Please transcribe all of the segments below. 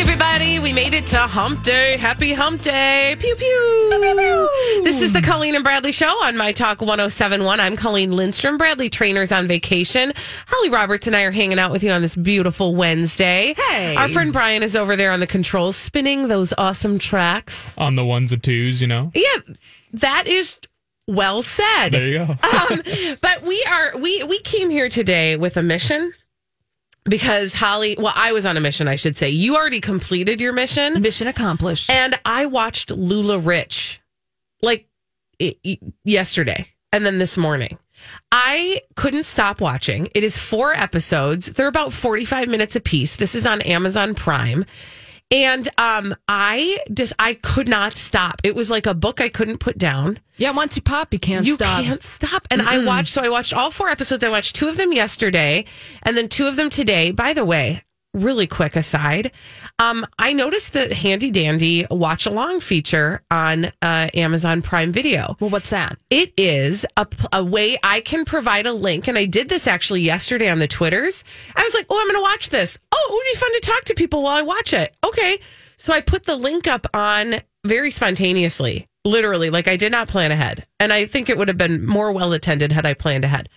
Hey, everybody, we made it to Hump Day. Happy Hump Day. Pew, pew. This is the Colleen and Bradley Show on My Talk 1071. I'm Colleen Lindstrom. Bradley Trainer's on vacation. Holly Roberts and I are hanging out with you on this beautiful Wednesday. Hey. Our friend Brian is over there on the controls, spinning those awesome tracks. on the ones and twos, you know. Yeah, that is well said. There you go. um, but we are we we came here today with a mission because Holly. Well, I was on a mission. I should say you already completed your mission, Mission accomplished. and I watched LuLaRich like yesterday and then this morning. I couldn't stop watching. It is four episodes. They're about 45 minutes apiece. This is on Amazon Prime. And um I just I could not stop. It was like a book I couldn't put down yeah, once you pop, you can't stop. you stop. can't stop. And I watched, so I watched all four episodes. I watched two of them yesterday and then two of them today. By the way, really quick aside, um, I noticed the handy dandy watch along feature on uh, Amazon Prime Video. Well, what's that? It is a way I can provide a link. And I did this actually yesterday on the Twitters. I was like, oh, I'm going to watch this. Oh, it would be fun to talk to people while I watch it. Okay. So I put the link up on very spontaneously, literally, like I did not plan ahead. And I think it would have been more well attended had I planned ahead.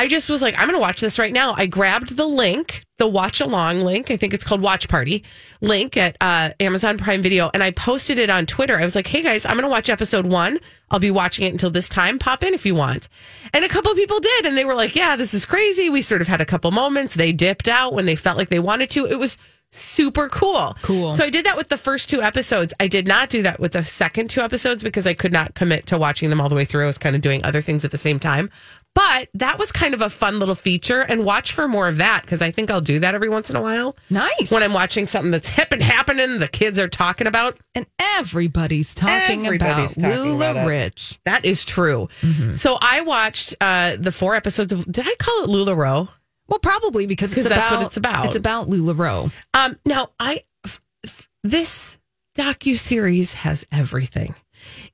I just was like, I'm going to watch this right now. I grabbed the link, the watch along link. I think it's called Watch Party link at uh, Amazon Prime Video, and I posted it on Twitter. I was like, hey guys, I'm going to watch episode one. I'll be watching it until this time. Pop in if you want. And a couple of people did, and they were like, yeah, this is crazy. We sort of had a couple moments. They dipped out when they felt like they wanted to. It was super cool. Cool. So I did that with the first two episodes. I did not do that with the second two episodes because I could not commit to watching them all the way through. I was kind of doing other things at the same time. But that was kind of a fun little feature and watch for more of that because I think I'll do that every once in a while. Nice. When I'm watching something that's hip and happening, the kids are talking about. and everybody's talking Everybody's about talking Lula about. Rich. That is true. So I watched uh, the four episodes of, did I call it LuLaRoe? Well, probably because it's that's about, what it's about. It's about LuLaRoe. Um, now, I f- f- this docu series has everything.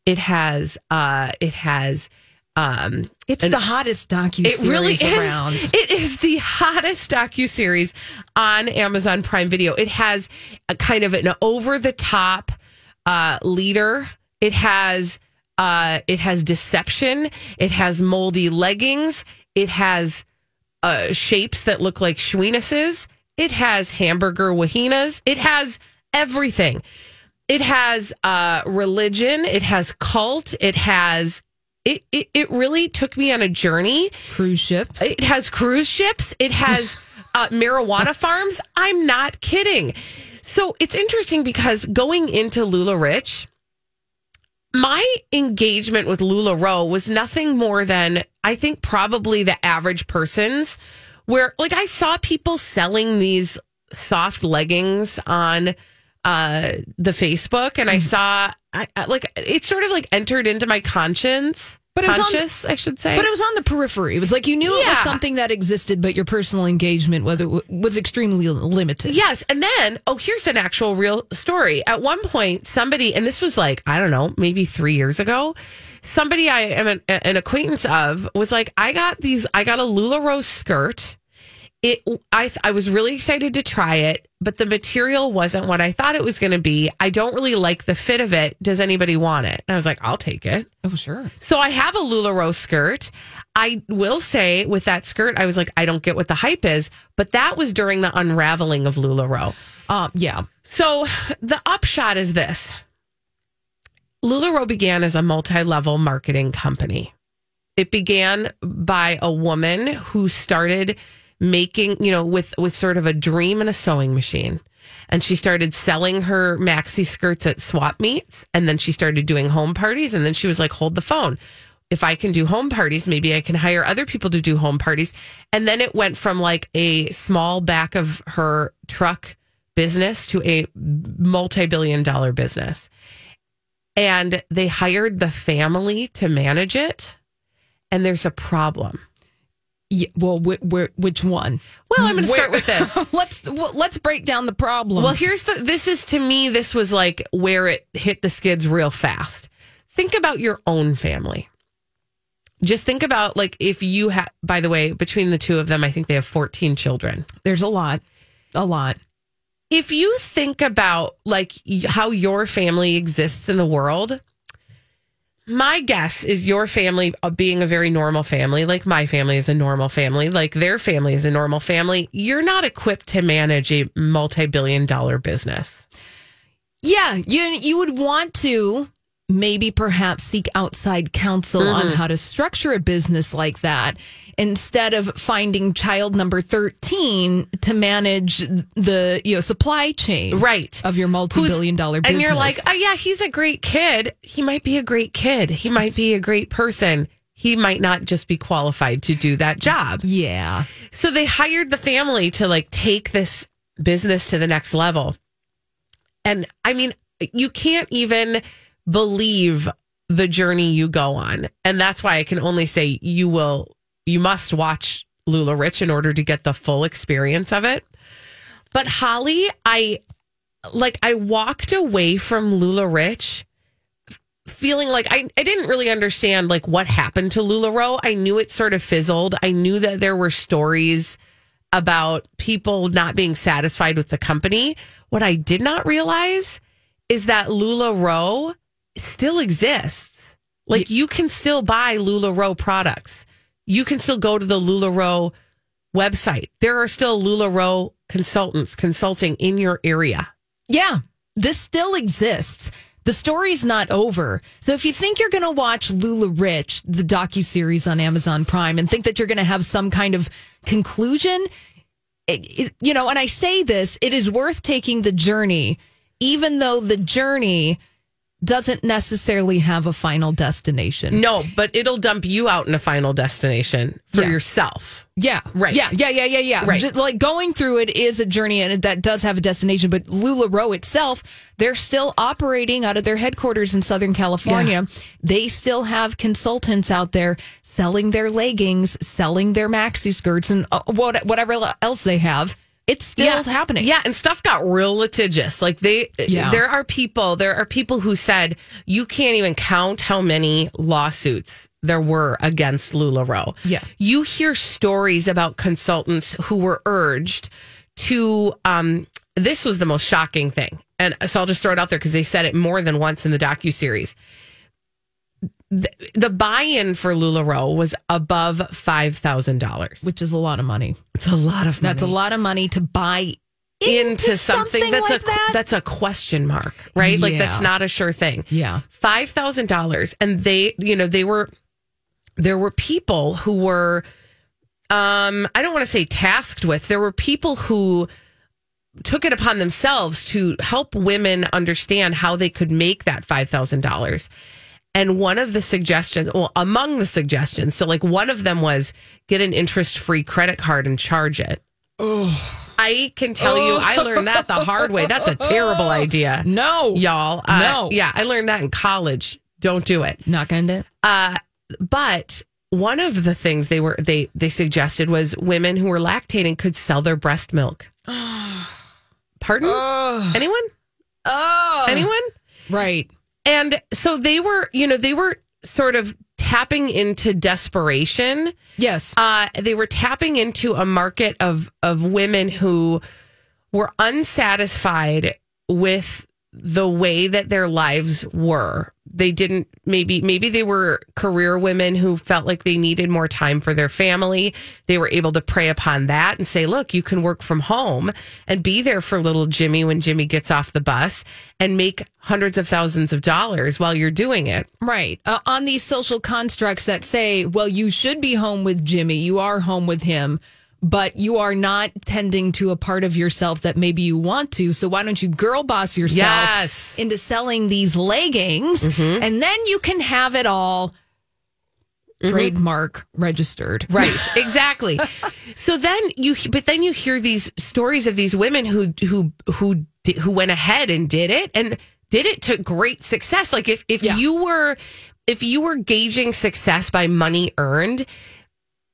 It has uh, it has um, It's an- the hottest docu it really is. around. It is the hottest docu series on Amazon Prime Video. It has a kind of an over the top uh, leader. It has uh, it has deception. It has moldy leggings. It has uh, shapes that look like schweenuses. It has hamburger wahinas. It has everything. It has uh, religion. It has cult. It has. It, it, it really took me on a journey. Cruise ships. It has cruise ships. It has uh, marijuana farms. I'm not kidding. So it's interesting because going into LuLaRich, my engagement with LuLaRoe was nothing more than I think probably the average person's where like I saw people selling these soft leggings on uh the Facebook and I saw I, I like it sort of like entered into my conscience But it was on- conscious I should say But it was on the periphery. It was like you knew it was something that existed, but your personal engagement whether was extremely limited. Yes. And then, oh, here's an actual real story. At one point, somebody, and this was like, I don't know, maybe three years ago, somebody I am an, an acquaintance of was like, I got these, I got a LuLaRoe skirt. It, I, I was really excited to try it, but the material wasn't what I thought it was going to be. I don't really like the fit of it. Does anybody want it? And I was like, I'll take it. Oh, sure. So I have a LuLaRoe skirt. I will say with that skirt, I was like, I don't get what the hype is, but that was during the unraveling of LuLaRoe. Um, yeah. So the upshot is this. LuLaRoe began as a multi-level marketing company. It began by a woman who started making, you know, with with sort of a dream and a sewing machine. And she started selling her maxi skirts at swap meets. And then she started doing home parties. And then she was like, hold the phone. If I can do home parties, maybe I can hire other people to do home parties. And then it went from like a small back of her truck business to a multi billion dollar business. And they hired the family to manage it. And there's a problem. Yeah, well, wh- wh- which one? Well, I'm going to start with this. let's well, let's break down the problem. Well, here's the this is to me, this was like where it hit the skids real fast. Think about your own family. Just think about like if you have, by the way, between the two of them, I think they have 14 children. there's a lot, a lot. If you think about like y- how your family exists in the world, my guess is your family uh, being a very normal family, like my family is a normal family, like their family is a normal family. You're not equipped to manage a multi billion dollar business. Yeah, you you would want to maybe perhaps seek outside counsel on mm-hmm. how to structure a business like that instead of finding child number 13 to manage the you know supply chain Right. of your multi-billion dollar business. And you're like, oh, yeah, he's a great kid. He might be a great kid. He might be a great person. He might not just be qualified to do that job. yeah. So they hired the family to like take this business to the next level. And I mean, you can't even believe the journey you go on. And that's why I can only say you will, you must watch LuLaRich in order to get the full experience of it. But Holly, I like, I walked away from LuLaRich feeling like I, I didn't really understand like what happened to LuLaRoe. I knew it sort of fizzled. I knew that there were stories about people not being satisfied with the company. What I did not realize is that LuLaRoe still exists. Like you can still buy LuLaRoe products. You can still go to the LuLaRoe website. There are still LuLaRoe consultants consulting in your area. Yeah, this still exists. The story's not over. So if you think you're going to watch LuLaRich, the docu series on Amazon Prime, and think that you're going to have some kind of conclusion, it, it- you know, and I say this, it is worth taking the journey, even though the journey doesn't necessarily have a final destination. No, but it'll dump you out in a final destination for Yeah. yourself. Yeah. Right. Yeah. Yeah. Yeah. Yeah. Yeah. Right. Just like going through it is a journey and that does have a destination. But LuLaRoe itself, they're still operating out of their headquarters in Southern California. Yeah. They still have consultants out there selling their leggings, selling their maxi skirts, and uh, what, whatever else they have. It's still happening. Yeah, and stuff got real litigious. Like they Yeah. there are people, there are people who said you can't even count how many lawsuits there were against LuLaRoe. Yeah. You hear stories about consultants who were urged to um this was the most shocking thing. And so I'll just throw it out there because they said it more than once in the docu series. The, the buy-in for LuLaRoe was above five thousand dollars. Which is a lot of money. It's a lot of money That's a lot of money to buy into, something, that's like a that. that's a question mark, right? Like that's not a sure thing. Yeah. Five thousand dollars, and they, you know, they were there were people who were, um, I don't want to say tasked with. There were people who took it upon themselves to help women understand how they could make that five thousand dollars. And one of the suggestions, well, among the suggestions, so like one of them was get an interest free credit card and charge it. Oh. I can tell you, I learned that the hard way. That's a terrible idea. No. Y'all. Uh, No. Yeah, I learned that in college. Don't do it. Not going to. Uh, but one of the things they were they they suggested was women who were lactating could sell their breast milk. Pardon? Anyone? Oh. Anyone? Right. And so they were, you know, they were sort of tapping into desperation. Yes. Uh, they were tapping into a market of of women who were unsatisfied with the way that their lives were. They didn't maybe maybe they were career women who felt like they needed more time for their family. They were able to prey upon that and say, "Look, you can work from home and be there for little Jimmy when Jimmy gets off the bus and make hundreds of thousands of dollars while you're doing it." Right. Uh, on these social constructs that say, well, you should be home with Jimmy, you are home with him, but you are not tending to a part of yourself that maybe you want to. So why don't you girl boss yourself Yes. into selling these leggings Mm-hmm. and then you can have it all trademark registered. Right, exactly. so then you, but then you hear these stories of these women who who who who went ahead and did it and did it to great success. Like if if Yeah. you were if you were gauging success by money earned,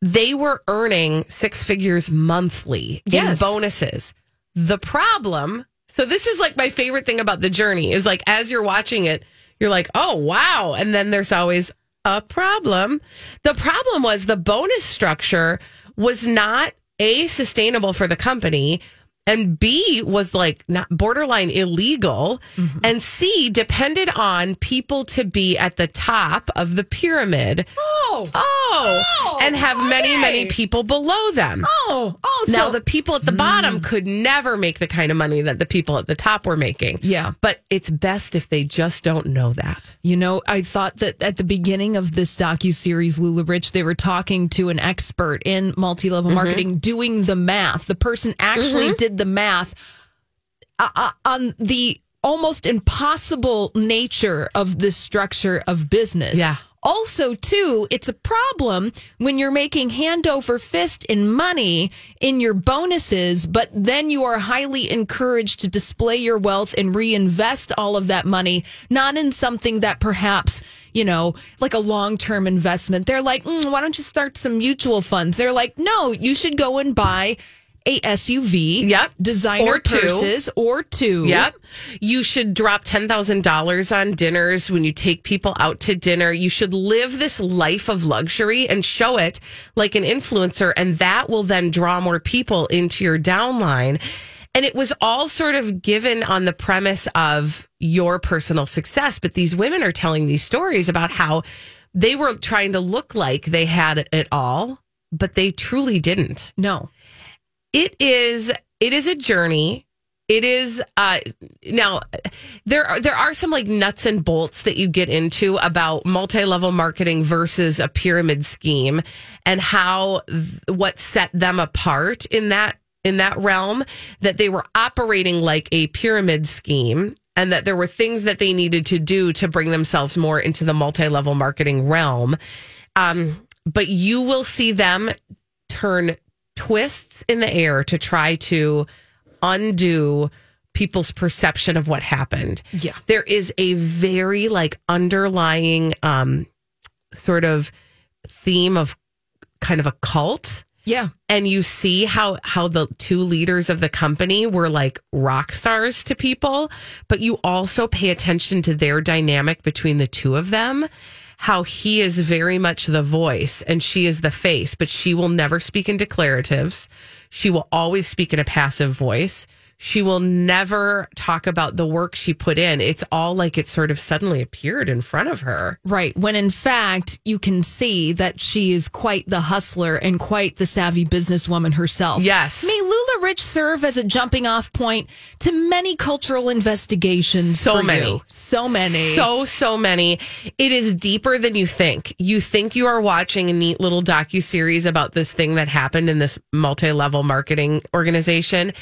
they were earning six figures monthly Yes. in bonuses. The problem, so this is like my favorite thing about the journey is like as you're watching it, you're like, oh wow, and then there's always a problem. The problem was the bonus structure was not a sustainable for the company. And B was like not borderline illegal. Mm-hmm. And C depended on people to be at the top of the pyramid. Oh, Oh, Oh, and have many, okay. many people below them. oh, oh. Now, so the people at the bottom mm. could never make the kind of money that the people at the top were making. Yeah. But it's best if they just don't know that. You know, I thought that at the beginning of this docu series, Lula Rich, they were talking to an expert in multi level Mm-hmm. marketing, doing the math. The person actually mm-hmm. did the math uh, uh, on the almost impossible nature of this structure of business. Yeah. Also, too, it's a problem when you're making hand over fist in money in your bonuses, but then you are highly encouraged to display your wealth and reinvest all of that money, not in something that perhaps, you know, like a long term investment. They're like, mm, why don't you start some mutual funds? They're like, no, you should go and buy a SUV, Yep. designer Or two. purses, or two. Yep. You should drop $10,000 on dinners when you take people out to dinner. You should live this life of luxury and show it like an influencer. And that will then draw more people into your downline. And it was all sort of given on the premise of your personal success. But these women are telling these stories about how they were trying to look like they had it all, but they truly didn't No. It is it is a journey. It is uh now there are there are some like nuts and bolts that you get into about multi-level marketing versus a pyramid scheme and how what set them apart in that in that realm that they were operating like a pyramid scheme and that there were things that they needed to do to bring themselves more into the multi-level marketing realm. Um but you will see them turn twists in the air to try to undo people's perception of what happened. Yeah. There is a very like underlying um sort of theme of kind of a cult Yeah. and you see how how the two leaders of the company were like rock stars to people but you also pay attention to their dynamic between the two of them how he is very much the voice and she is the face but she will never speak in declaratives. She will always speak in a passive voice she will never talk about the work she put in it's all like it sort of suddenly appeared in front of her Right. When in fact, you can see that she is quite the hustler and quite the savvy businesswoman herself. Yes. May LuLaRich serve as a jumping off point to many cultural investigations. So for many. you. So many. So so many. It is deeper than you think. You think you are watching a neat little docu series about this thing that happened in this multi-level marketing organization.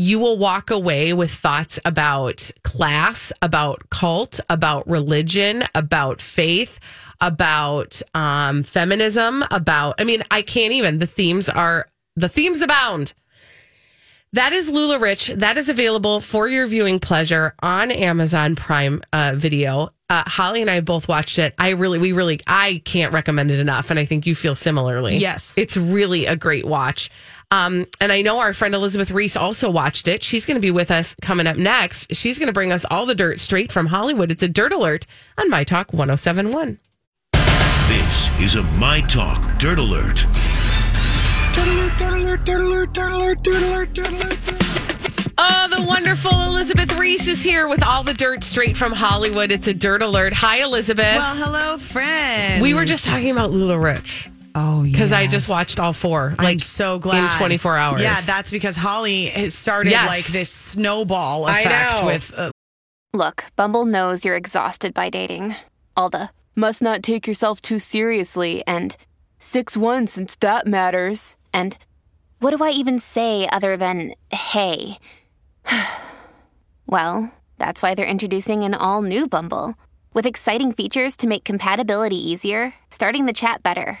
You will walk away with thoughts about class, about cult, about religion, about faith, about um, feminism, about I mean, I can't even. The themes are the themes abound. That is LuLaRich. That is available for your viewing pleasure on Amazon Prime uh, Video. Uh, Holly and I both watched it. I really, we really, I can't recommend it enough, and I think you feel similarly. Yes. it's really a great watch. Um, and I know our friend Elizabeth Reese also watched it. She's going to be with us coming up next. She's going to bring us all the dirt straight from Hollywood. It's a dirt alert on My Talk 1071. This is a My Talk Dirt Alert. Oh, the wonderful Elizabeth Reese is here with all the dirt straight from Hollywood. It's a dirt alert. Hi, Elizabeth. Well, hello, friend. we were just talking about LuLaRich oh because I just watched all four. I'm Like so glad in 24 hours. Yeah, that's because Holly has started Yes. like this snowball effect with uh, Look, Bumble knows you're exhausted by dating. All the must not take yourself too seriously and 6 1 since that matters. And What do I even say other than hey? well, that's why they're introducing an all new Bumble with exciting features to make compatibility easier, starting the chat better,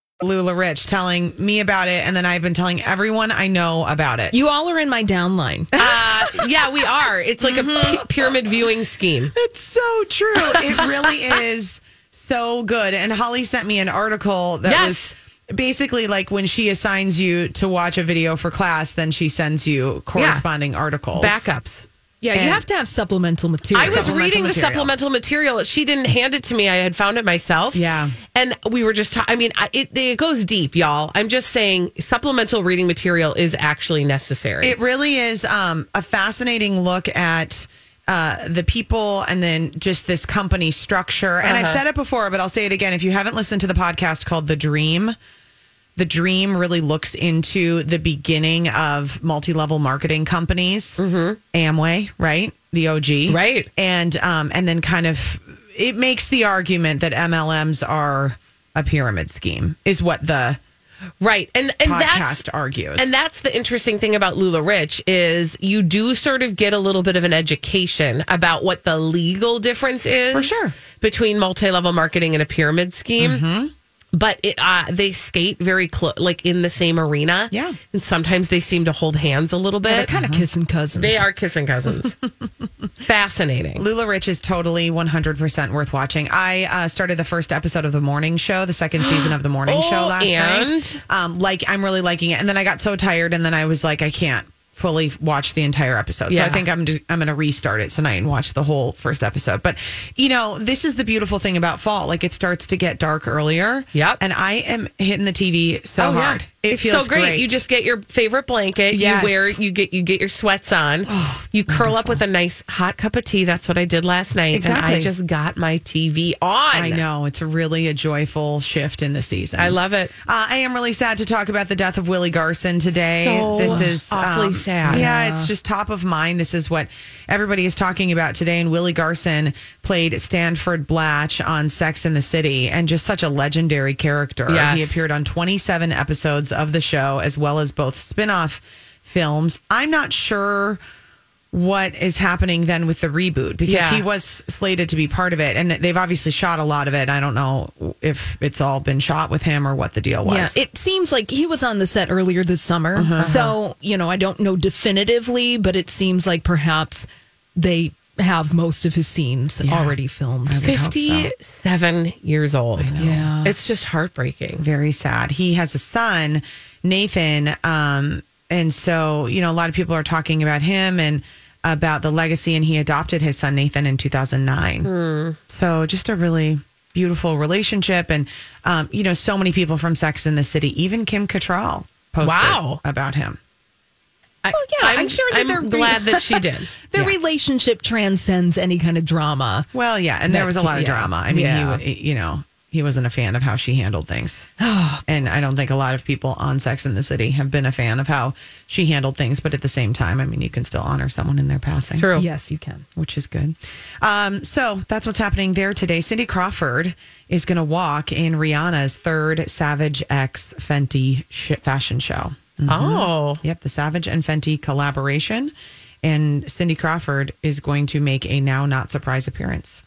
LuLaRich telling me about it, and then I've been telling everyone I know about it. You all are in my downline. Uh, yeah, we are. It's like a p- pyramid viewing scheme. It's so true. It really is so good. And Holly sent me an article that Yes. was basically like when she assigns you to watch a video for class, then she sends you corresponding articles. Backups. Yeah, you have to have supplemental material. I was Supplemental reading the supplemental material. She didn't hand it to me. I had found it myself. Yeah. And we were just, ta- I mean, it, it goes deep, y'all. I'm just saying supplemental reading material is actually necessary. It really is um, a fascinating look at uh, the people and then just this company structure. And I've said it before, but I'll say it again. If you haven't listened to the podcast called The Dream, The Dream really looks into the beginning of multi level marketing companies, Amway, right? The OG. Right. And, um, and then kind of it makes the argument that MLMs are a pyramid scheme, is what the right. And, and that's, argues. And that's the interesting thing about LuLaRich is you do sort of get a little bit of an education about what the legal difference is For sure. between multi-level marketing and a pyramid scheme. Mm-hmm. But it, uh, they skate very close, like in the same arena. Yeah. and sometimes they seem to hold hands a little bit. They're kind of kissing cousins. They are kissing cousins. Fascinating. LuLaRich is totally 100% worth watching. I uh, started the first episode of the morning show, the second season of the morning Oh, show last and? night. Um, like, I'm really liking it. And then I got so tired, and then I was like, I can't fully watch the entire episode. So Yeah. I think I'm I'm going to restart it tonight and watch the whole first episode. But you know, this is the beautiful thing about fall. Like it starts to get dark earlier. Yep. And I am hitting the TV so Oh, yeah. hard. It it's feels so great. You just get your favorite blanket. Yes. You wear. You get. You get your sweats on. you curl up with a nice hot cup of tea. That's what I did last night. And Exactly. I just got my TV on. I know it's really a joyful shift in the season. I love it. Uh, I am really sad to talk about the death of Willie Garson today. So this is um, awfully sad. Yeah, it's just top of mind. This is what everybody is talking about today. And Willie Garson played Stanford Blatch on Sex in the City, and just such a legendary character. Yes. He appeared on 27 episodes of the show, as well as both spin-off films. I'm not sure what is happening then with the reboot because Yeah. he was slated to be part of it and they've obviously shot a lot of it. I don't know if it's all been shot with him or what the deal was. Yeah, it seems like he was on the set earlier this summer. So, you know, I don't know definitively, but it seems like perhaps they have most of his scenes already filmed. Fifty-seven years old. Yeah. It's just heartbreaking. very sad. He has a son, Nathan, um, and so you know a lot of people are talking about him and about the legacy. And he adopted his son Nathan in 2009. So just a really beautiful relationship, and um, you know so many people from Sex in the City, even Kim Cattrall posted Wow. about him. I, yeah, I'm sure that I'm they're glad that she did. Their Yeah. relationship transcends any kind of drama. Well, yeah, and there was a lot of yeah. drama. I mean, Yeah. he, you know, he wasn't a fan of how she handled things, and I don't think a lot of people on Sex in the City have been a fan of how she handled things. But at the same time, I mean, you can still honor someone in their passing, True. Yes, you can. which is good. Um, so that's what's happening there today. Cindy Crawford is going to walk in Rihanna's third Savage X Fenty sh- fashion show. Oh, Yep, the Savage and Fenty collaboration. And Cindy Crawford is going to make a now not surprise appearance.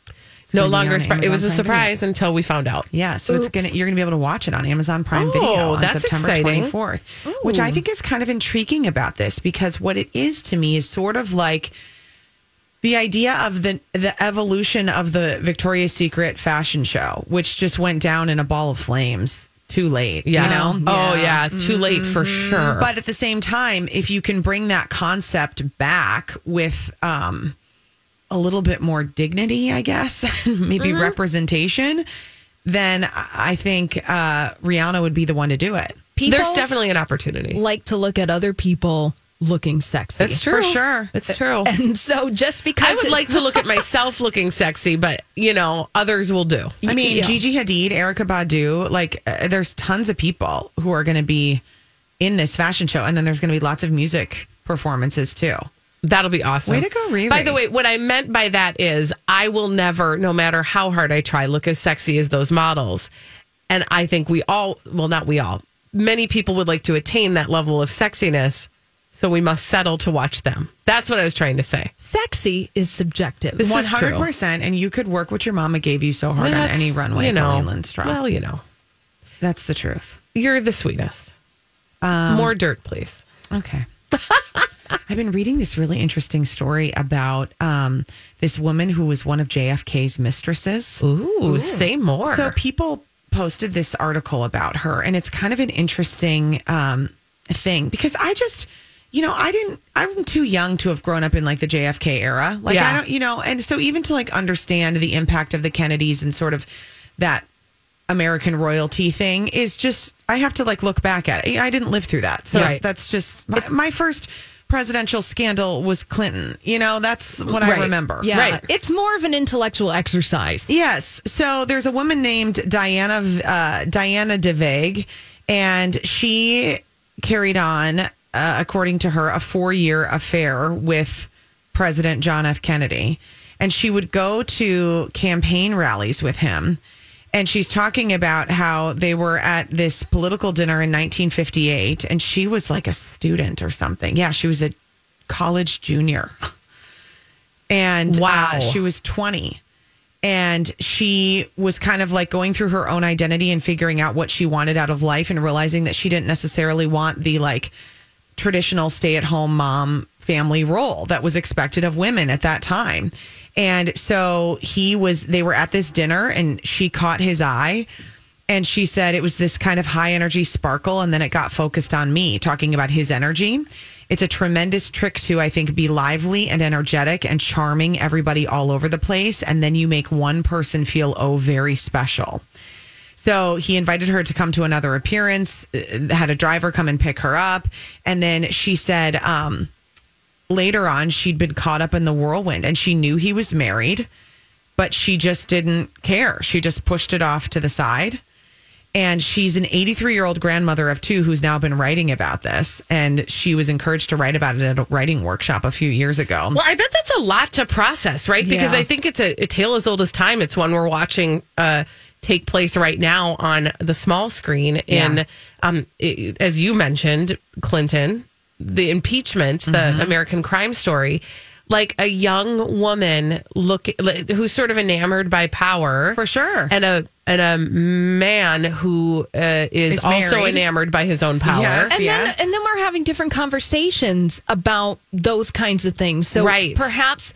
It's no longer. on Surpri- it was a Prime surprise until we found out. Yeah, so it's gonna you're gonna be able to watch it on Amazon Prime Oh, Video on that's September exciting. 24th. Which I think is kind of intriguing about this because what it is to me is sort of like the idea of the the evolution of the Victoria's Secret fashion show, which just went down in a ball of flames too late. Yeah. You know? Oh yeah. Too late for sure. But at the same time, if you can bring that concept back with um, a little bit more dignity, I guess, maybe representation, then I think uh, Rihanna would be the one to do it. People There's definitely an opportunity. like to look at other people looking sexy. That's true. For sure. It's true. And so just because I would it- like to look at myself looking sexy, but you know, others will do. I mean, Yeah. Gigi Hadid, Erykah Badu, like uh, there's tons of people who are going to be in this fashion show, and then there's going to be lots of music performances too. That'll be awesome. Way to go, Riri. By the way, what I meant by that is I will never, no matter how hard I try, look as sexy as those models. And I think we all, well, not we all, many people would like to attain that level of sexiness. So we must settle to watch them. That's what I was trying to say. sexy is subjective. This One is true. hundred percent, and you could work what your mama gave you so hard on any runway. you know, Lindstrom. Well, you know, That's the truth. you're the sweetest. Um, More dirt, please. Okay. I've been reading this really interesting story about um, this woman who was one of JFK's mistresses. Ooh, say more. So people posted this article about her, and it's kind of an interesting um, thing because I just, you know, I didn't. I'm too young to have grown up in like the JFK era. Like Yeah. I don't, you know, and so even to like understand the impact of the Kennedys and sort of that American royalty thing is just I have to like look back at it. I didn't live through that, so Right. that's just my, my first presidential scandal was Clinton. You know, that's what I remember. yeah, Right. it's more of an intellectual exercise. Yes. So there's a woman named Diana uh, Diana de Vegh, and she carried on, uh, according to her, a four year affair with President John F. Kennedy, and she would go to campaign rallies with him. And she's talking about how they were at this political dinner in 1958, and she was like a student or something. Yeah, she was a college junior. And Wow. uh, she was 20 and she was kind of like going through her own identity and figuring out what she wanted out of life and realizing that she didn't necessarily want the like traditional stay-at-home mom family role that was expected of women at that time. And so he was they were at this dinner and she caught his eye and she said it was this kind of high energy sparkle and then it got focused on me talking about his energy. It's a tremendous trick to I think be lively and energetic and charming everybody all over the place and then you make one person feel oh very special. So he invited her to come to another appearance, uh, had a driver come and pick her up. And then she said um, later on, she'd been caught up in the whirlwind and she knew he was married, but she just didn't care. She just pushed it off to the side. And she's an 83 year old grandmother of two who's now been writing about this. And she was encouraged to write about it at a writing workshop a few years ago. Well, I bet that's a lot to process, right? Because Yeah. I think it's a, a tale as old as time. It's one we're watching uh, take place right now on the small screen. In, um, i as you mentioned, Clinton, the impeachment, Mm-hmm. the American crime story. Like a young woman look who's sort of enamored by power, For sure. and a and a man who uh, is Is also enamored by his own power. Yes. and Yeah. then and then we're having different conversations about those kinds of things. So Right. perhaps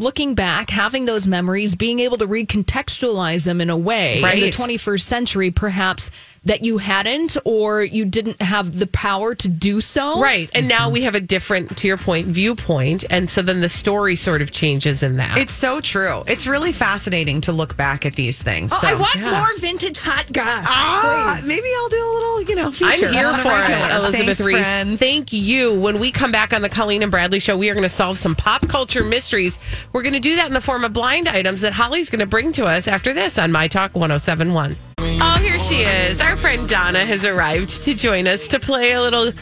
looking back, having those memories, being able to recontextualize them in a way right. in the 21st century, perhaps that you hadn't or you didn't have the power to do so. Right. And now we have a different, to your point, viewpoint. And so then the story sort of changes in that. It's so true. It's really fascinating to look back at these things. Oh, I want yeah. more vintage hot goss. Ah, maybe I'll do a little, you know, I'm feature. here for it, Elizabeth Thanks, Reese. friends. Thank you. When we come back on the Colleen and Bradley show, we are going to solve some pop culture mysteries. We're going to do that in the form of blind items that Holly's going to bring to us after this on My Talk 1071. Oh, here she is. Our friend Donna has arrived to join us to play a little.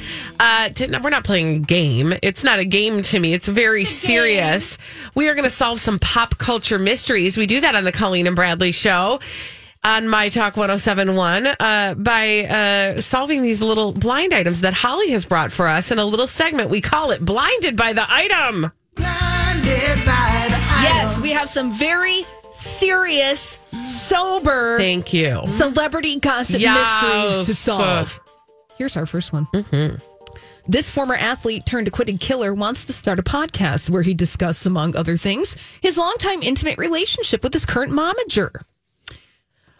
Uh, to, no, we're not playing a game. It's not a game to me. It's very serious. We are going to solve some pop culture mysteries. We do that on the Colleen and Bradley show on My Talk 1071 uh, by uh, solving these little blind items that Holly has brought for us in a little segment. We call it Blinded by the Item. Yes, we have some very serious, sober Thank you. celebrity gossip Yes. mysteries to solve. Here's our first one. Mm-hmm. This former athlete turned acquitted killer wants to start a podcast where he discusses, among other things, his longtime intimate relationship with his current momager.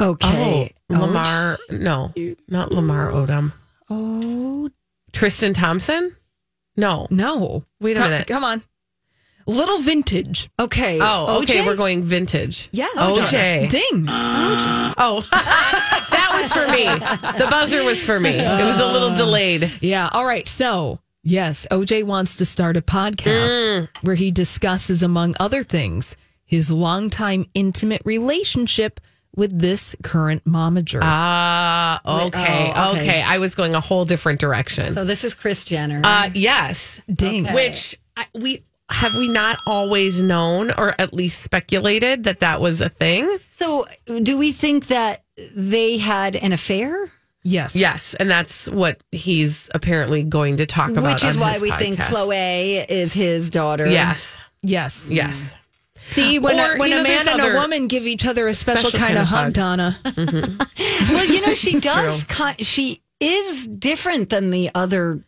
Okay. Oh, oh Lamar. No, not Lamar Odom. Oh, Tristan Thompson? No. no. Wait a Come- minute. Come on. Little vintage. Okay. Oh, okay. OJ? We're going vintage. Yes. OJ. Ding. OJ. Oh, that was for me. The buzzer was for me. It was a little delayed. Yeah. All right. So, yes, OJ wants to start a podcast Mm. where he discusses, among other things, his longtime intimate relationship with this current momager. Ah, okay, oh, okay. okay. I was going a whole different direction. So this is Kris Jenner. Uh, yes, Ding. which I, we have we not always known, or at least speculated that that was a thing. so do we think that they had an affair? Yes. Yes, and that's what he's apparently going to talk about. Which is on why his we think. Khloe is his daughter. Yes, Yes. yes. See, when, Or, a, when you know, a man and a woman give each other a special, Special kind, kind of of hug, hug. Donna. Mm-hmm. Well, you know, she does. ki- she is different than the other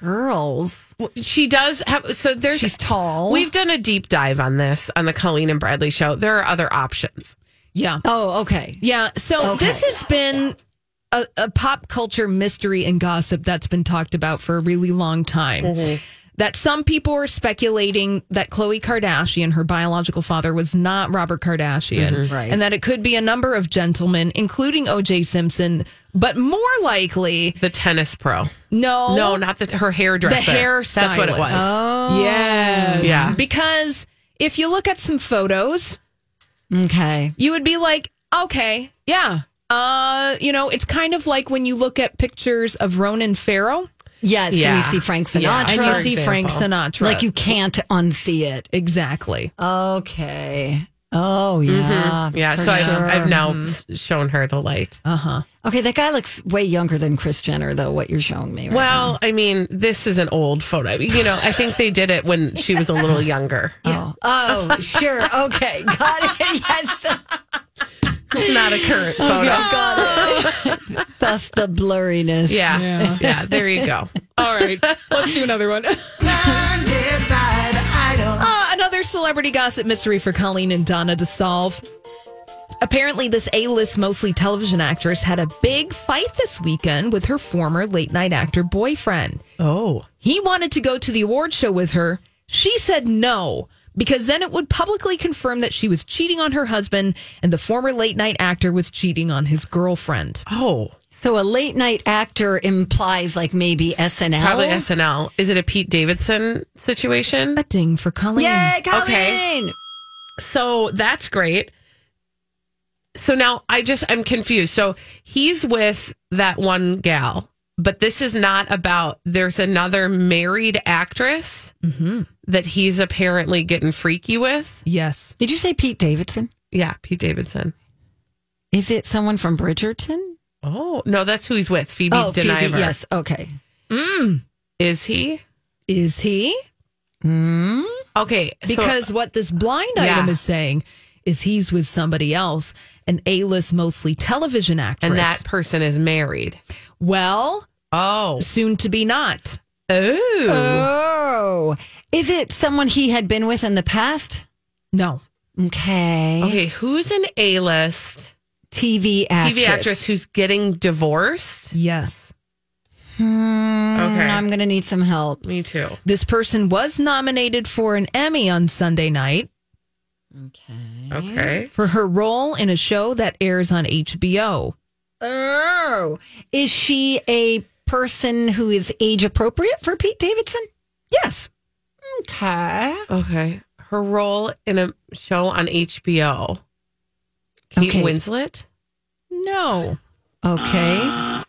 girls. She does have. So there's. She's tall. We've done a deep dive on this on the Colleen and Bradley show. There are other options. Yeah. Oh, okay. Yeah. So Okay. this has been a, a pop culture mystery and gossip that's been talked about for a really long time. Mm-hmm. That some people are speculating that Khloe Kardashian, her biological father, was not Robert Kardashian, mm-hmm. Right. and that it could be a number of gentlemen, including O.J. Simpson, but more likely, The tennis pro. no, No, not the her hairdresser. the hairdresser. hair That's what it was. Oh. Yes, Yeah. Because if you look at some photos, Okay. you would be like, okay, yeah. Uh, you know, it's kind of like when you look at pictures of Ronan Farrow Yes. Yeah. And you see Frank Sinatra. Yeah. and you For see Frank. Sinatra. like you can't unsee it. exactly. Okay. Oh yeah. Yeah, for so I've. I've now s- shown her the light. Uh huh. Okay, that guy looks way younger than Kris Jenner, though. What you're showing me, right Well, I mean, this is an old photo. You know, I think they did it when she was a little younger. now. Oh, sure. Okay, got it. Yes, It's not a current photo. got it. That's the blurriness. Yeah. yeah, There you go. All right, let's do another one. Another celebrity gossip mystery for Colleen and Donna to solve. Apparently, this A list, mostly television actress had a big fight this weekend with her former late night actor boyfriend. Oh, He wanted to go to the award show with her. She said no, because then it would publicly confirm that she was cheating on her husband and the former late night actor was cheating on his girlfriend. oh, So a late night actor implies like maybe SNL. probably SNL. Is it a Pete Davidson situation? A ding for Colleen. Yay, Colleen. Okay. So that's great. So now I just I'm confused. So he's with that one gal, but this is not about. There's another married actress mm-hmm. that he's apparently getting freaky with. Yes. Did you say Pete Davidson? Yeah, Pete Davidson. Is it someone from Bridgerton? Oh no, that's who he's with. Phoebe oh, Phoebe. Yes. Okay. Mm. is he? Is he? Mm. Okay, so- Because what this blind Yeah. item is saying is he's with somebody else, an A list, mostly television actress. and that person is married. well, Oh, soon to be not. oh, Oh, is it someone he had been with in the past? No. Okay. okay. Who's an A list TV actress. TV actress who's getting divorced? Yes. Hmm, okay, I'm going to need some help. me too. This person was nominated for an Emmy on Sunday night Okay. Okay. for her role in a show that airs on HBO. Oh, is she a person who is age appropriate for Pete Davidson? Yes. Okay. Okay. Her role in a show on HBO. Kate Okay. Winslet. No. Okay.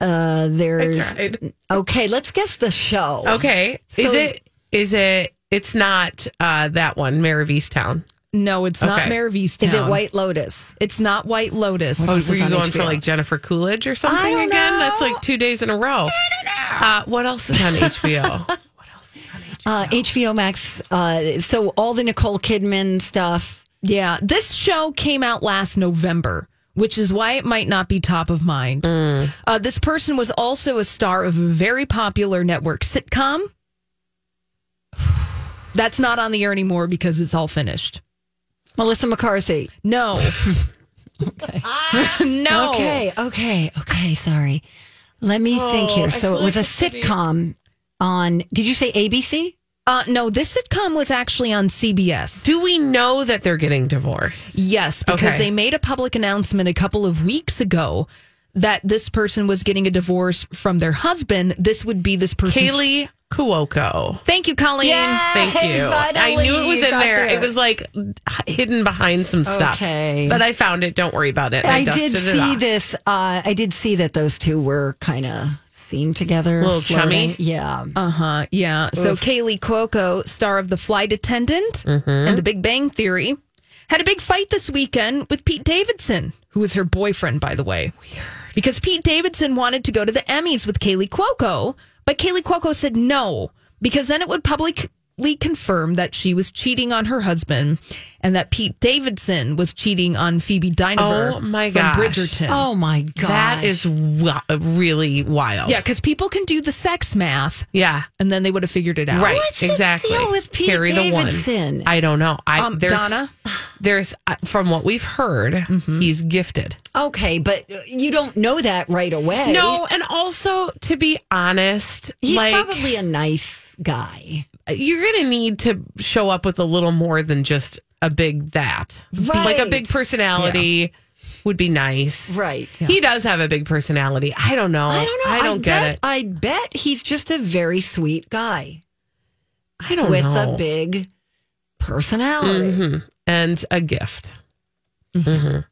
Uh, there's tried. okay. Let's guess the show. Okay. is it? Is it? It's not uh, that one, Mare of Easttown. No, it's not Okay. Mare of Easttown. Is it White Lotus? It's not White Lotus. Oh, else were you on going for like Jennifer Coolidge or something don't again? know. That's like two days in a row. Uh, what else is on HBO? what else is on HBO? Uh, HBO Max. Uh, so all the Nicole Kidman stuff. Yeah, this show came out last November, which is why it might not be top of mind. Uh, this person was also a star of a very popular network sitcom. That's not on the air anymore because it's all finished. Melissa McCarthy. No. Okay. no. Okay. Okay. Okay. Sorry. Let me think here. So it was a sitcom on. Did you say ABC? Uh, no, this sitcom was actually on CBS. Do we know that they're getting divorced? Yes, because Okay. they made a public announcement a couple of weeks ago that this person was getting a divorce from their husband. This would be this person, Kaley Cuoco. Thank you, Colleen. Thank you. I knew it was in there. there. It was like hidden behind some stuff. Okay. But I found it. Don't worry about it. I did dusted it see this. Uh, I did see that those two were kind of seen together. Little flirting. chummy? Yeah. Uh huh. Yeah. So Kaley Cuoco, star of The Flight Attendant Mm-hmm. and The Big Bang Theory, had a big fight this weekend with Pete Davidson, who is her boyfriend, by the way. Because Pete Davidson wanted to go to the Emmys with Kaley Cuoco, but Kaley Cuoco said no, because then it would publicly confirm that she was cheating on her husband and that Pete Davidson was cheating on Phoebe Dynevor Oh, my from gosh. Bridgerton. Oh my god. That is wi- really wild. Yeah, because people can do the sex math, Yeah. and then they would have figured it out. Right. What's the exactly. deal with Pete Carry the Davidson? one. I don't know. I Um, there's, Donna? There's uh, from what we've heard, Mm-hmm. he's gifted. okay, but you don't know that right away. No, and also to be honest, he's like probably a nice guy. You're gonna need to show up with a little more than just a big that. Like a big personality would be nice. Right. He does have a big personality. I don't know. I don't know. I don't get bet, it. I bet he's just a very sweet guy I don't know. with know. a big personality. Mhm. and a gift. Mhm.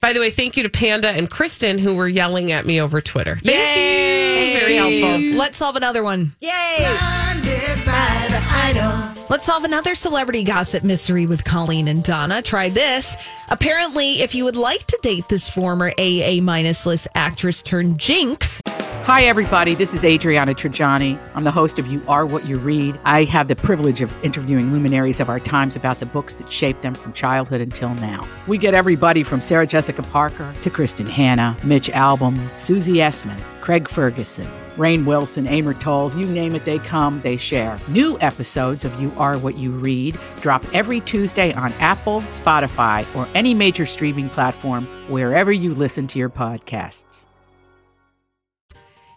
By the way, thank you to Panda and Kristen who were yelling at me over Twitter. Thank you. Very helpful. Let's solve another one. Yay! Let's solve another celebrity gossip mystery with Colleen and Donna. Try this. Apparently, if you would like to date this former AA minus list actress turned Jinx, Hi, everybody. This is Adriana Trigiani. I'm the host of You Are What You Read. I have the privilege of interviewing luminaries of our times about the books that shaped them from childhood until now. We get everybody from Sarah Jessica Parker to Kristin Hannah, Mitch Albom, Susie Essman, Craig Ferguson, Rainn Wilson, Amor Towles, you name it, they come, they share. New episodes of You Are What You Read drop every Tuesday on Apple, Spotify, or any major streaming platform wherever you listen to your podcasts.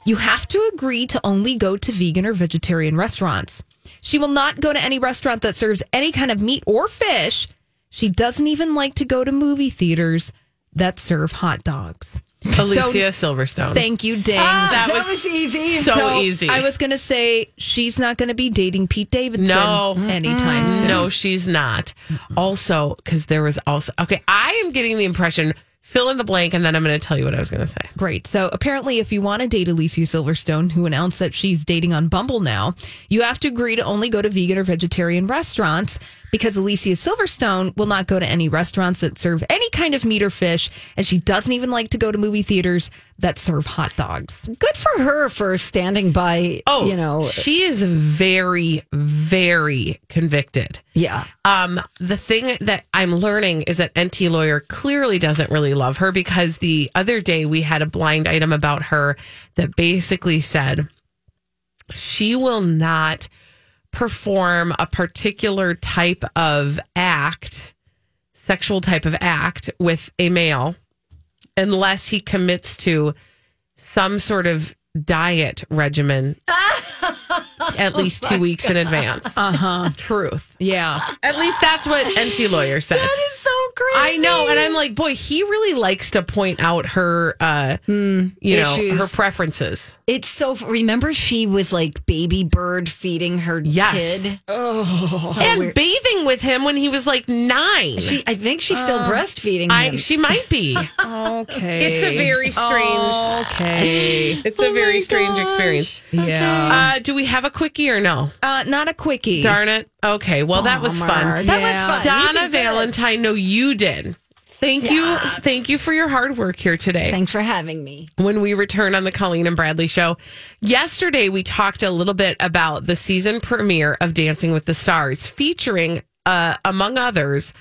you have to agree to only go to vegan or vegetarian restaurants. She will not go to any restaurant that serves any kind of meat or fish. She doesn't even like to go to movie theaters that serve hot dogs. Alicia Silverstone. Thank you, Ding. Ah, that, that was, was easy. So, easy. I was going to say she's not going to be dating Pete Davidson No. anytime soon. No, she's not. Also, because there was also okay. I am getting the impression. Fill in the blank, and then I'm going to tell you what I was going to say. Great. So apparently, if you want to date Alicia Silverstone, who announced that she's dating on Bumble now, you have to agree to only go to vegan or vegetarian restaurants because Alicia Silverstone will not go to any restaurants that serve any kind of meat or fish, and she doesn't even like to go to movie theaters that serve hot dogs. Good for her for standing by. Oh, you know, she is very, very convicted. yeah. Um, the thing that I'm learning is that Enty lawyer clearly doesn't really love her because the other day we had a blind item about her that basically said she will not perform a particular type of act, sexual type of act with a male unless he commits to some sort of diet regimen at least two weeks in advance. Uh huh. Truth. Yeah. At least that's what Enty lawyer said. That is so crazy. I know, and I'm like, boy, he really likes to point out her, uh, you know, her preferences. It's so. Remember, she was like baby bird feeding her Yes. kid. and bathing with him when he was like nine. She, I think she's still breastfeeding I, she might be. Okay. It's a very strange. Okay. It's a very strange experience. Yeah. Uh, do we have a quickie or no? Uh, not a quickie. Darn it. Okay. Well, that was fun. That Yeah. was fun. You Donna did good. Valentine. No, you did. Thank you. Thank you for your hard work here today. Thanks for having me. when we return on the Colleen and Bradley show. Yesterday, we talked a little bit about the season premiere of Dancing with the Stars, featuring, uh, among others,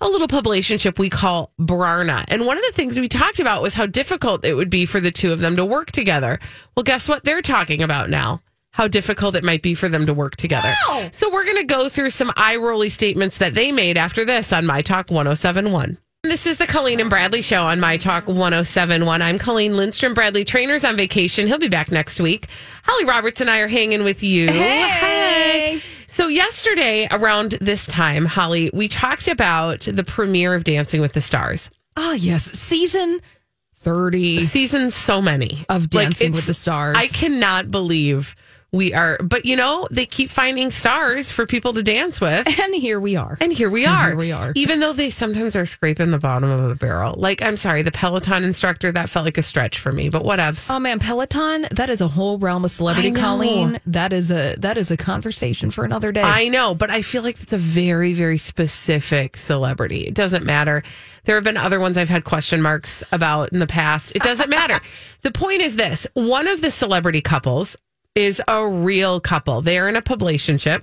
a little publicationship we call Brarna. And one of the things we talked about was how difficult it would be for the two of them to work together. Well, guess what they're talking about now? How difficult it might be for them to work together. So we're going to go through some eye rolly statements that they made after this on My Talk 1071. This is the Colleen and Bradley show on My Talk 1071. I'm Colleen Lindstrom. Bradley Traynor's on vacation. He'll be back next week. Holly Roberts and I are hanging with you. Hey. So yesterday around this time, Holly, we talked about the premiere of Dancing with the Stars. Ah, yes. Season 30 Season so many of Dancing it's- with the Stars. I cannot believe we are, but you know, they keep finding stars for people to dance with. and here we are. And here we And are. here we are. Even though they sometimes are scraping the bottom of the barrel. Like, I'm sorry, the Peloton instructor, that felt like a stretch for me, but whatevs. Oh man, Peloton, that is a whole realm of celebrity Colleen. That is a that is a conversation for another day. I know, but I feel like it's a very, very specific celebrity. It doesn't matter. There have been other ones I've had question marks about in the past. It doesn't matter. the point is this one of the celebrity couples is a real couple. They are in a publicationship.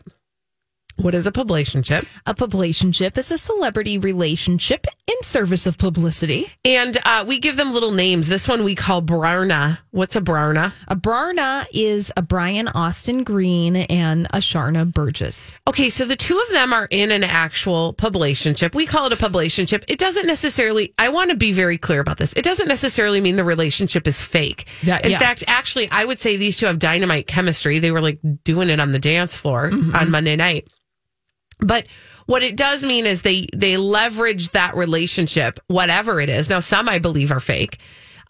What is a publicationship? a publicationship is a celebrity relationship in service of publicity. And uh, we give them little names. This one we call Brarna. What's a Brarna? A Brarna is a Brian Austin Green and a Sharna Burgess. Okay, so the two of them are in an actual publicationship. We call it a publicationship. It doesn't necessarily, I want to be very clear about this. It doesn't necessarily mean the relationship is fake. Yeah, in yeah. fact, actually, I would say these two have dynamite chemistry. They were like doing it on the dance floor Mm-hmm. on Monday night. But what it does mean is they they leverage that relationship, whatever it is. Now, some I believe are fake.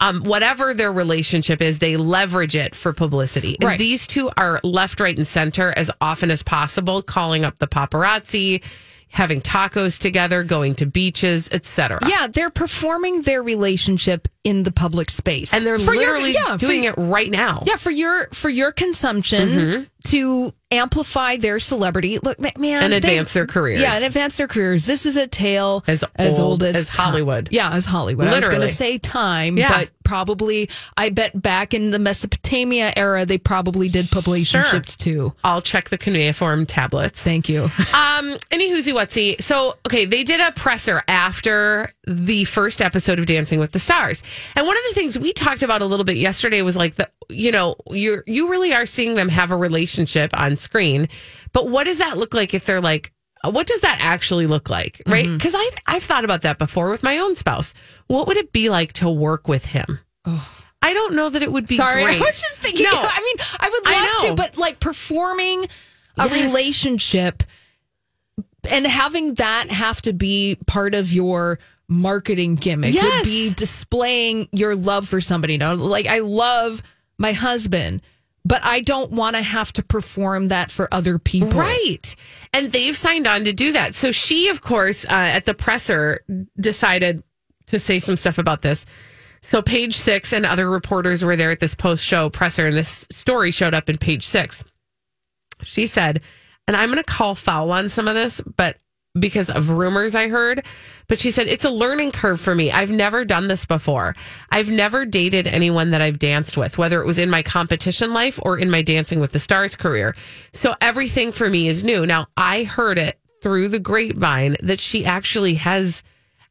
Um, whatever their relationship is, they leverage it for publicity. And Right. these two are left, right, and center as often as possible, calling up the paparazzi, having tacos together, going to beaches, etc. Yeah, they're performing their relationship in the public space. And they're For your- literally yeah, doing your- it right now. Yeah, for your for your consumption Mm-hmm. To amplify their celebrity. Look, man, And they- advance their careers. Yeah, and advance their careers. This is a tale As as old old as as Hollywood. Yeah, as Hollywood. I was going to say time, Yeah. but probably I bet back in the Mesopotamia era they probably did publicationships too. I'll check the cuneiform tablets. Thank you. Um, any whoozy whatsy. So, okay, they did a presser after the first episode of Dancing with the Stars. And one of the things we talked about a little bit yesterday was like the, you know, you're, you really are seeing them have a relationship on screen. But what does that look like if they're like, what does that actually look like? Right. Mm-hmm. Because I, I've thought about that before with my own spouse. What would it be like to work with him? I don't know that it would be Sorry, great. I was just thinking. No. I mean, I would love know. to, but like performing a Yes. relationship and having that have to be part of your marketing gimmick Yes. would be displaying your love for somebody. Now, like I love my husband, but I don't want to have to perform that for other people. Right. And they've signed on to do that. So she, of course, uh, at the presser decided to say some stuff about this. So page six and other reporters were there at this post show presser, and this story showed up in page six. She said, and I'm going to call foul on some of this, but because of rumors I heard. But she said, it's a learning curve for me. I've never done this before. I've never dated anyone that I've danced with, whether it was in my competition life or in my Dancing with the Stars career. So everything for me is new. Now, I heard it through the grapevine that she actually has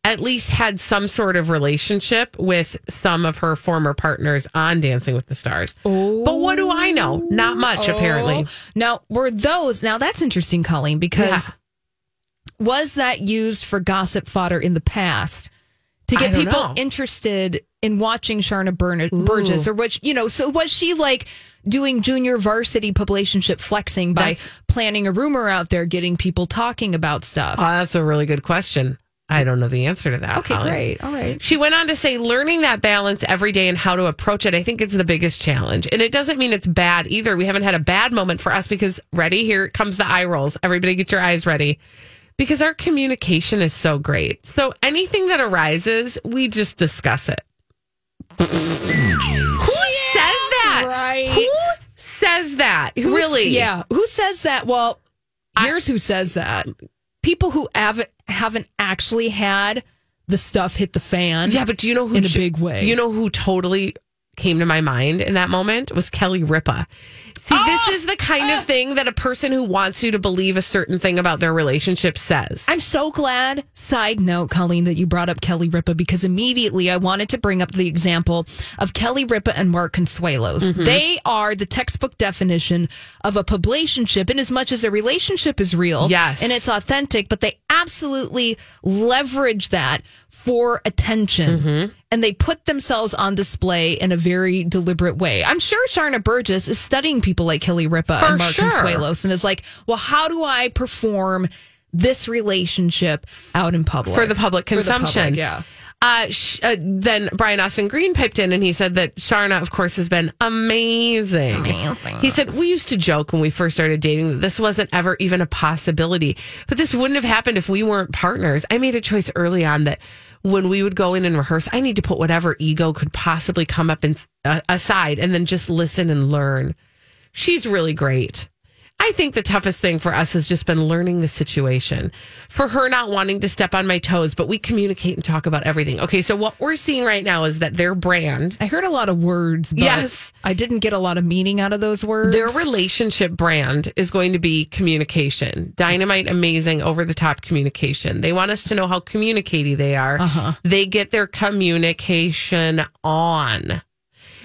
at least had some sort of relationship with some of her former partners on Dancing with the Stars. Oh. But what do I know? Not much, oh. apparently. Now, were those now that's interesting, Colleen, because was that used for gossip fodder in the past to get people know. interested in watching Sharna Burn- Burgess or which you know, so was she like doing junior varsity publicationship flexing by That's- planning a rumor out there, getting people talking about stuff? Oh, that's a really good question. I don't know the answer to that. okay, Holly. great. All right. She went on to say, learning that balance every day and how to approach it, I think it's the biggest challenge. And it doesn't mean it's bad either. We haven't had a bad moment for us because, ready, here comes the eye rolls. Everybody get your eyes ready. Because our communication is so great. So anything that arises, we just discuss it. Mm, who says that? right. Who says that? Who's- really? Yeah. Who says that? Well, here's who says that. People who haven't haven't actually had the stuff hit the fan. Yeah, but do you know who in a j- big way? You know who totally came to my mind in that moment was Kelly Ripa. See, Oh! this is the kind of thing that a person who wants you to believe a certain thing about their relationship says. I'm so glad, side note, Colleen, that you brought up Kelly Ripa because immediately I wanted to bring up the example of Kelly Ripa and Mark Consuelos. Mm-hmm. They are the textbook definition of a publicationship in as much as their relationship is real. Yes. And it's authentic, but they absolutely leverage that for attention. Mm-hmm. And they put themselves on display in a very deliberate way. I'm sure Sharna Burgess is studying people like Kelly Ripa For and Mark sure. Consuelos and is like, well, how do I perform this relationship out in public for the public For the consumption. public, yeah. Uh, sh- uh, then Brian Austin Green piped in and he said that Sharna, of course, has been amazing. He said, We used to joke when we first started dating that this wasn't ever even a possibility, but this wouldn't have happened if we weren't partners. I made a choice early on that when we would go in and rehearse, I need to put whatever ego could possibly come up and, uh, aside and then just listen and learn. She's really great. I think the toughest thing for us has just been learning the situation. For her not wanting to step on my toes, but we communicate and talk about everything. Okay, so what we're seeing right now is that their brand, I heard a lot of words, but Yes. I didn't get a lot of meaning out of those words. their relationship brand is going to be communication. Dynamite, amazing, over the top communication. They want us to know how communicative they are. Uh-huh. They get their communication on.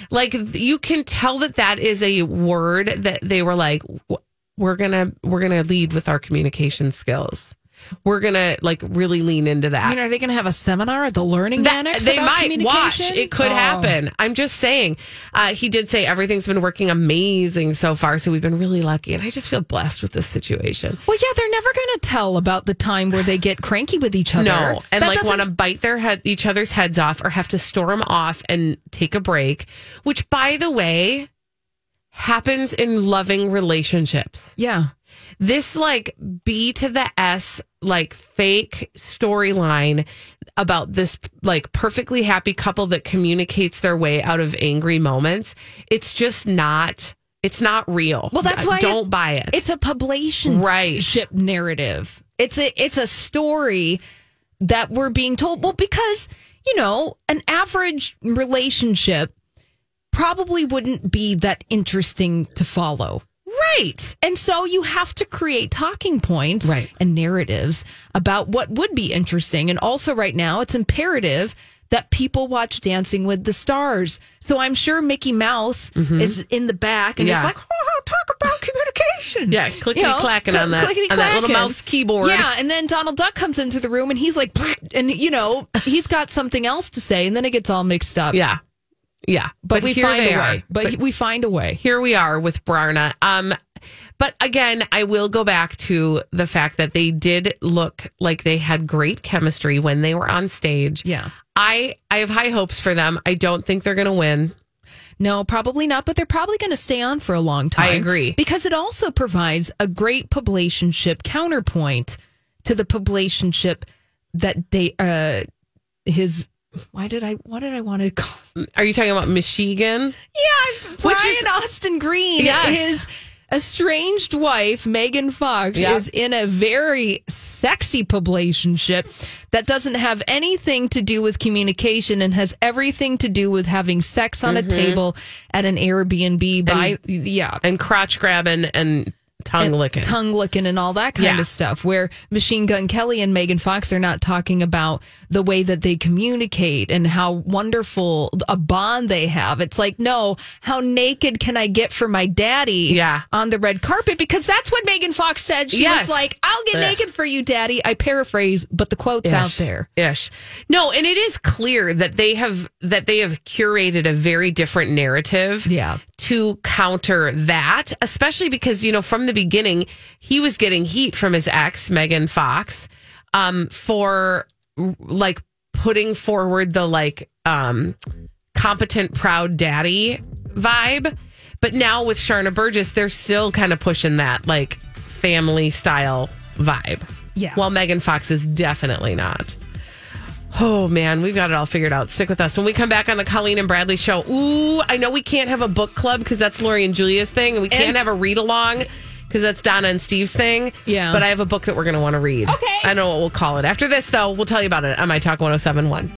Like you can tell that that is a word that they were like, we're gonna we're gonna lead with our communication skills. We're gonna like really lean into that. I mean, are they going to have a seminar at the Learning That- Annex? they about might watch. It could Oh. happen. I'm just saying. Uh, he did say everything's been working amazing so far, so we've been really lucky, and I just feel blessed with this situation. Well, yeah, they're never going to tell about the time where they get cranky with each other. No, and That like want to bite their head, each other's heads off, or have to storm off and take a break. Which, by the way, happens in loving relationships. Yeah. This like B to the S like fake storyline about this like perfectly happy couple that communicates their way out of angry moments. It's just not it's not real. Well, that's why I don't it- buy it. It's a publication Right. ship narrative. It's a it's a story that we're being told. Well, because you know, an average relationship probably wouldn't be that interesting to follow. Right. And so you have to create talking points Right. and narratives about what would be interesting. And also, right now, it's imperative that people watch Dancing with the Stars. So I'm sure Mickey Mouse is in the back and Mm-hmm. Yeah. it's like, oh, talk about communication. Yeah, clickety-clacking on that- clickety on that little mouse keyboard. Yeah, and then Donald Duck comes into the room and he's like, and you know, he's got something else to say, and then it gets all mixed up. Yeah. Yeah. but, we here find they a way. But, we find a way. here we are with Brarna. Um, but again, I will go back to the fact that they did look like they had great chemistry when they were on stage. Yeah. I I have high hopes for them. I don't think they're going to win. No, probably not, but they're probably going to stay on for a long time. I agree. Because it also provides a great publicationship counterpoint to the publicationship that they, uh, his, why did I, what did I want to call? Are you talking about Michigan? Yeah, Which Brian is- Austin Green, Yes. his estranged wife, Megan Fox, Yeah. is in a very sexy publicationship that doesn't have anything to do with communication and has everything to do with having sex on Mm-hmm. a table at an Airbnb by, yeah. And crotch grabbing and tongue licking. tongue licking and all that kind Yeah. of stuff. Where Machine Gun Kelly and Megan Fox are not talking about the way that they communicate and how wonderful a bond they have. It's like, no, how naked can I get for my daddy Yeah. on the red carpet? Because that's what Megan Fox said. She Yes. was like, I'll get Ugh. naked for you, daddy. I paraphrase, but the quote's out there. Ish. No, and it is clear that they have that they have curated a very different narrative. Yeah. To counter that, especially because, you know, from the beginning, he was getting heat from his ex, Megan Fox, um, for like putting forward the like um competent, proud daddy vibe. But now with Sharna Burgess, they're still kind of pushing that like family style vibe. Yeah. While Megan Fox is definitely not. Oh man, we've got it all figured out. Stick with us. When we come back on the Colleen and Bradley show, ooh, I know we can't have a book club because that's Lori and Julia's thing, and we can't have a read along because that's Donna and Steve's thing. Yeah. But I have a book that we're going to want to read. Okay. I know what we'll call it. After this, though, we'll tell you about it on My Talk 1071.